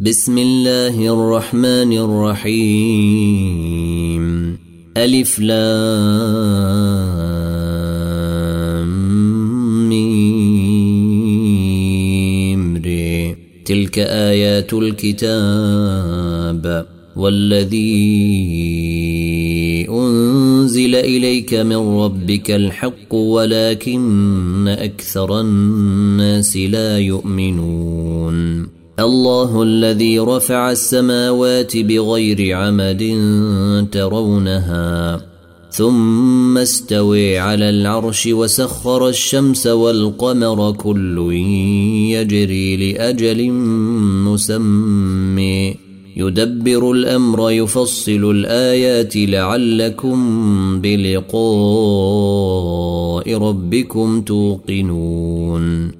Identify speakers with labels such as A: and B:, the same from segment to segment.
A: بسم الله الرحمن الرحيم. ألف لام ميم تلك آيات الكتاب والذي أنزل إليك من ربك الحق ولكن أكثر الناس لا يؤمنون. الله الذي رفع السماوات بغير عمد ترونها ثم استوي على العرش وسخر الشمس والقمر كل يجري لأجل مسمي يدبر الأمر يفصل الآيات لعلكم بلقاء ربكم توقنون.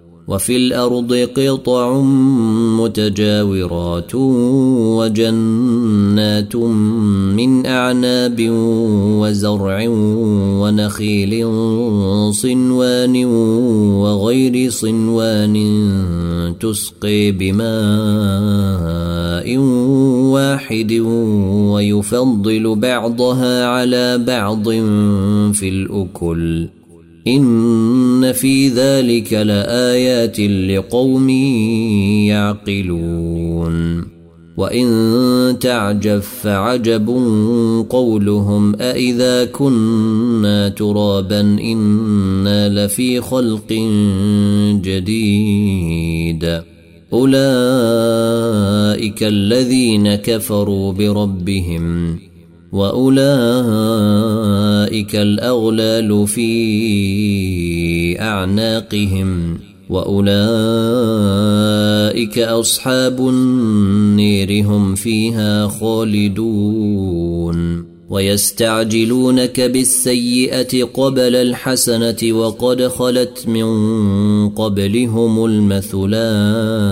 A: وفي الأرض قطع متجاورات وجنات من أعناب وزرع ونخيل صنوان وغير صنوان تسقي بماء واحد ويفضل بعضها على بعض في الأكل. إن في ذلك لآيات لقوم يعقلون. وإن تعجب فعجب قولهم أإذا كنا ترابا إنا لفي خلق جديد. أولئك الذين كفروا بربهم وأولئك الأغلال في أعناقهم وأولئك أصحاب النير هم فيها خالدون ويستعجلونك بالسيئة قبل الحسنة وقد خلت من قبلهم المثلات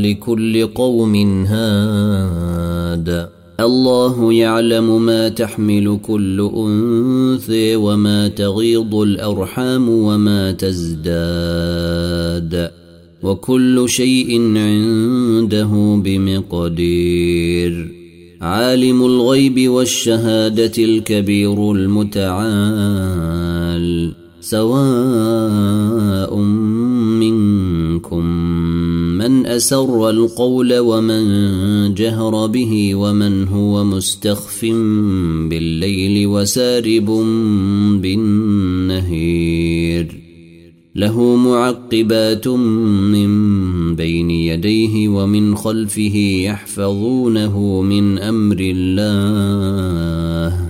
A: ولكل قوم هاد. الله يعلم ما تحمل كل أنثى وما تغيض الأرحام وما تزداد. وكل شيء عنده بمقدير. عالم الغيب والشهادة الكبير المتعال. سواء أسر القول ومن جهر به ومن هو مستخف بالليل وسارب بالنهير. له معقبات من بين يديه ومن خلفه يحفظونه من أمر الله.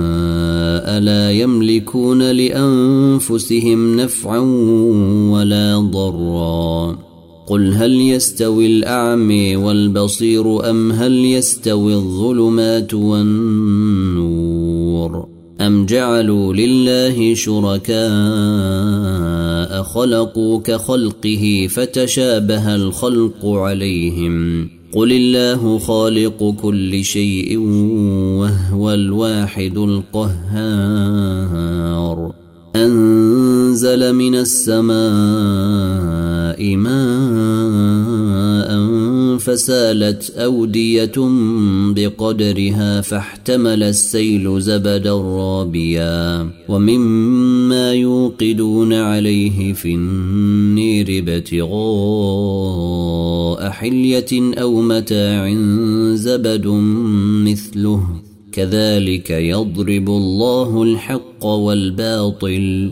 A: لا يملكون لأنفسهم نفعا ولا ضرا. قل هل يستوي الاعمي والبصير أم هل يستوي الظلمات والنور؟ أم جعلوا لله شركاء خلقوا كخلقه فتشابه الخلق عليهم؟ قل الله خالق كل شيء وهو الواحد القهار. أنزل من السماء ماء فسالت أودية بقدرها فاحتمل السيل زبدا رابيا ومما يوقدون عليه في النير ابتغاء حلية أو متاع زبد مثله. كذلك يضرب الله الحق والباطل.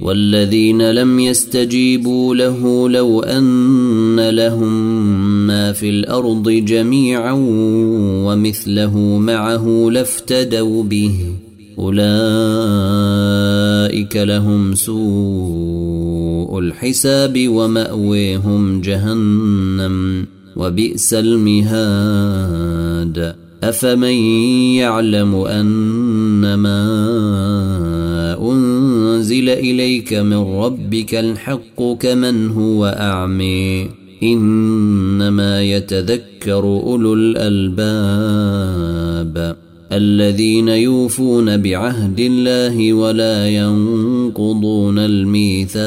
A: والذين لم يستجيبوا له لو أن لهم ما في الأرض جميعا ومثله معه لافتدوا به. أولئك لهم سوء الحساب وماويهم جهنم وبئس المهاد. أفمن يعلم أنما أنزل إليك من ربك الحق كمن هو أعمي إنما يتذكر أولو الألباب الذين يوفون بعهد الله ولا ينقضون الميثاق.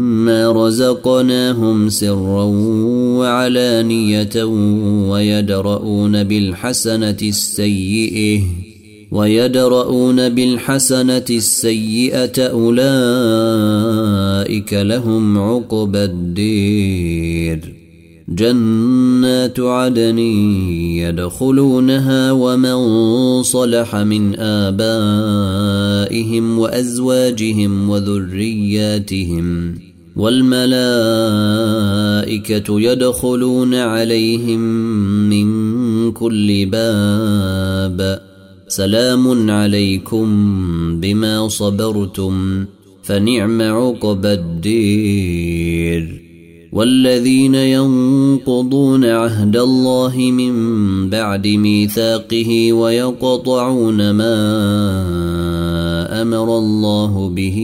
A: رزقناهم سرا وعلانيه ويدرؤون بالحسنه السيئه ويدرؤون بالحسنه السيئه اولئك لهم عقبى الدير جنات عدن يدخلونها ومن صلح من آبائهم وأزواجهم وذرياتهم والملائكة يدخلون عليهم من كل باب. سلام عليكم بما صبرتم فنعم عقبى الدير. والذين ينقضون عهد الله من بعد ميثاقه ويقطعون ما أمر الله به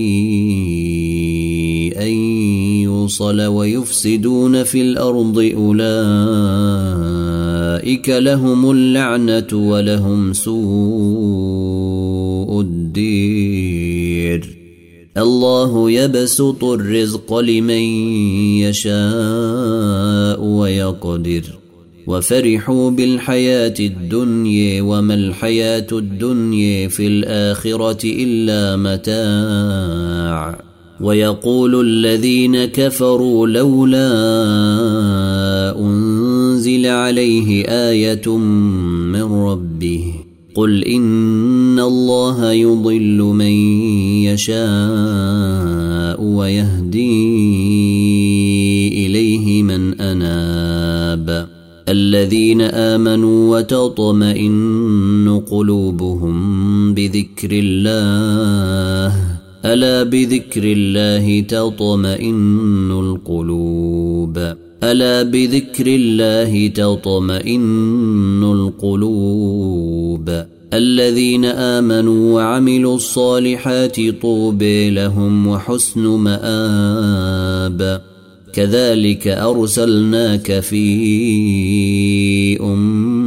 A: يوصل ويفسدون في الأرض أولئك لهم اللعنة ولهم سوء الدير. الله يبسط الرزق لمن يشاء ويقدر. وفرحوا بالحياة الدنيا وما الحياة الدنيا في الآخرة إلا متاع. ويقول الذين كفروا لولا أنزل عليه آية من ربه قل إن الله يضل من يشاء ويهدي إليه من أناب الذين آمنوا وتطمئن قلوبهم بذكر الله ألا بذكر الله تطمئن القلوب؟ ألا بذكر الله تطمئن القلوب؟ الذين آمنوا وعملوا الصالحات طوبى لهم وحسن مآب. كذلك أرسلناك في أمة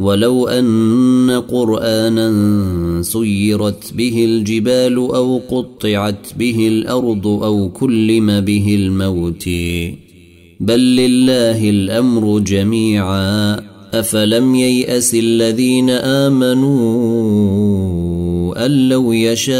A: ولو أن قرآنا سيرت به الجبال أو قطعت به الأرض أو كلم به الموت. بل لله الأمر جميعا. أفلم ييأس الذين آمنوا أن لو يشاء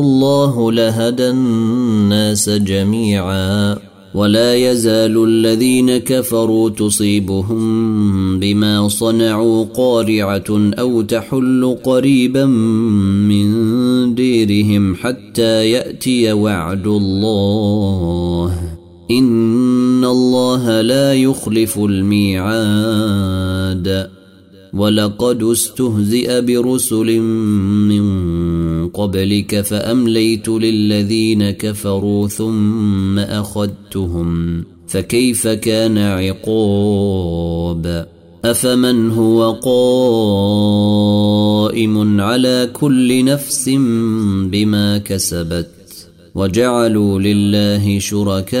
A: الله لهدى الناس جميعا. ولا يزال الذين كفروا تصيبهم بما صنعوا قارعة أو تحل قريبا من ديرهم حتى يأتي وعد الله. إن الله لا يخلف الميعاد. ولقد استهزئ برسل من قبلك فأمليت للذين كفروا ثم أخذتهم فكيف كان عقاب؟ أفمن هو قائم على كل نفس بما كسبت وجعلوا لله شركاء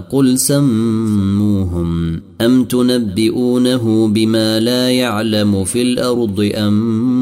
A: قل سموهم أم تنبئونه بما لا يعلم في الأرض أم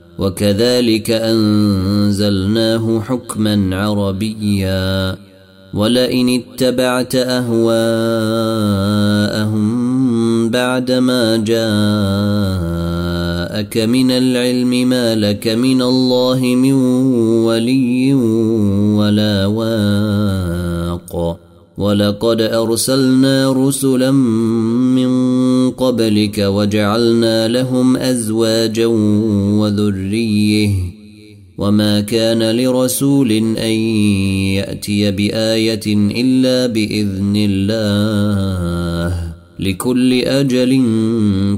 A: وكذلك أنزلناه حكما عربيا. ولئن اتبعت أهواءهم بعدما جاءك من العلم ما لك من الله من ولي ولا واق. ولقد أرسلنا رسلا من قبلك وجعلنا لهم أزواجا وذرية. وما كان لرسول أن يأتي بآية إلا بإذن الله لكل أجل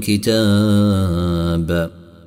A: كتاب.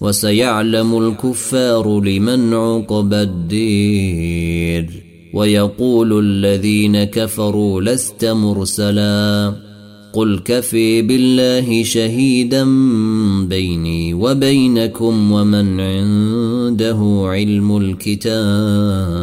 A: وسيعلم الكفار لمن عقب الدير ويقول الذين كفروا لست مرسلا قل كفي بالله شهيدا بيني وبينكم ومن عنده علم الكتاب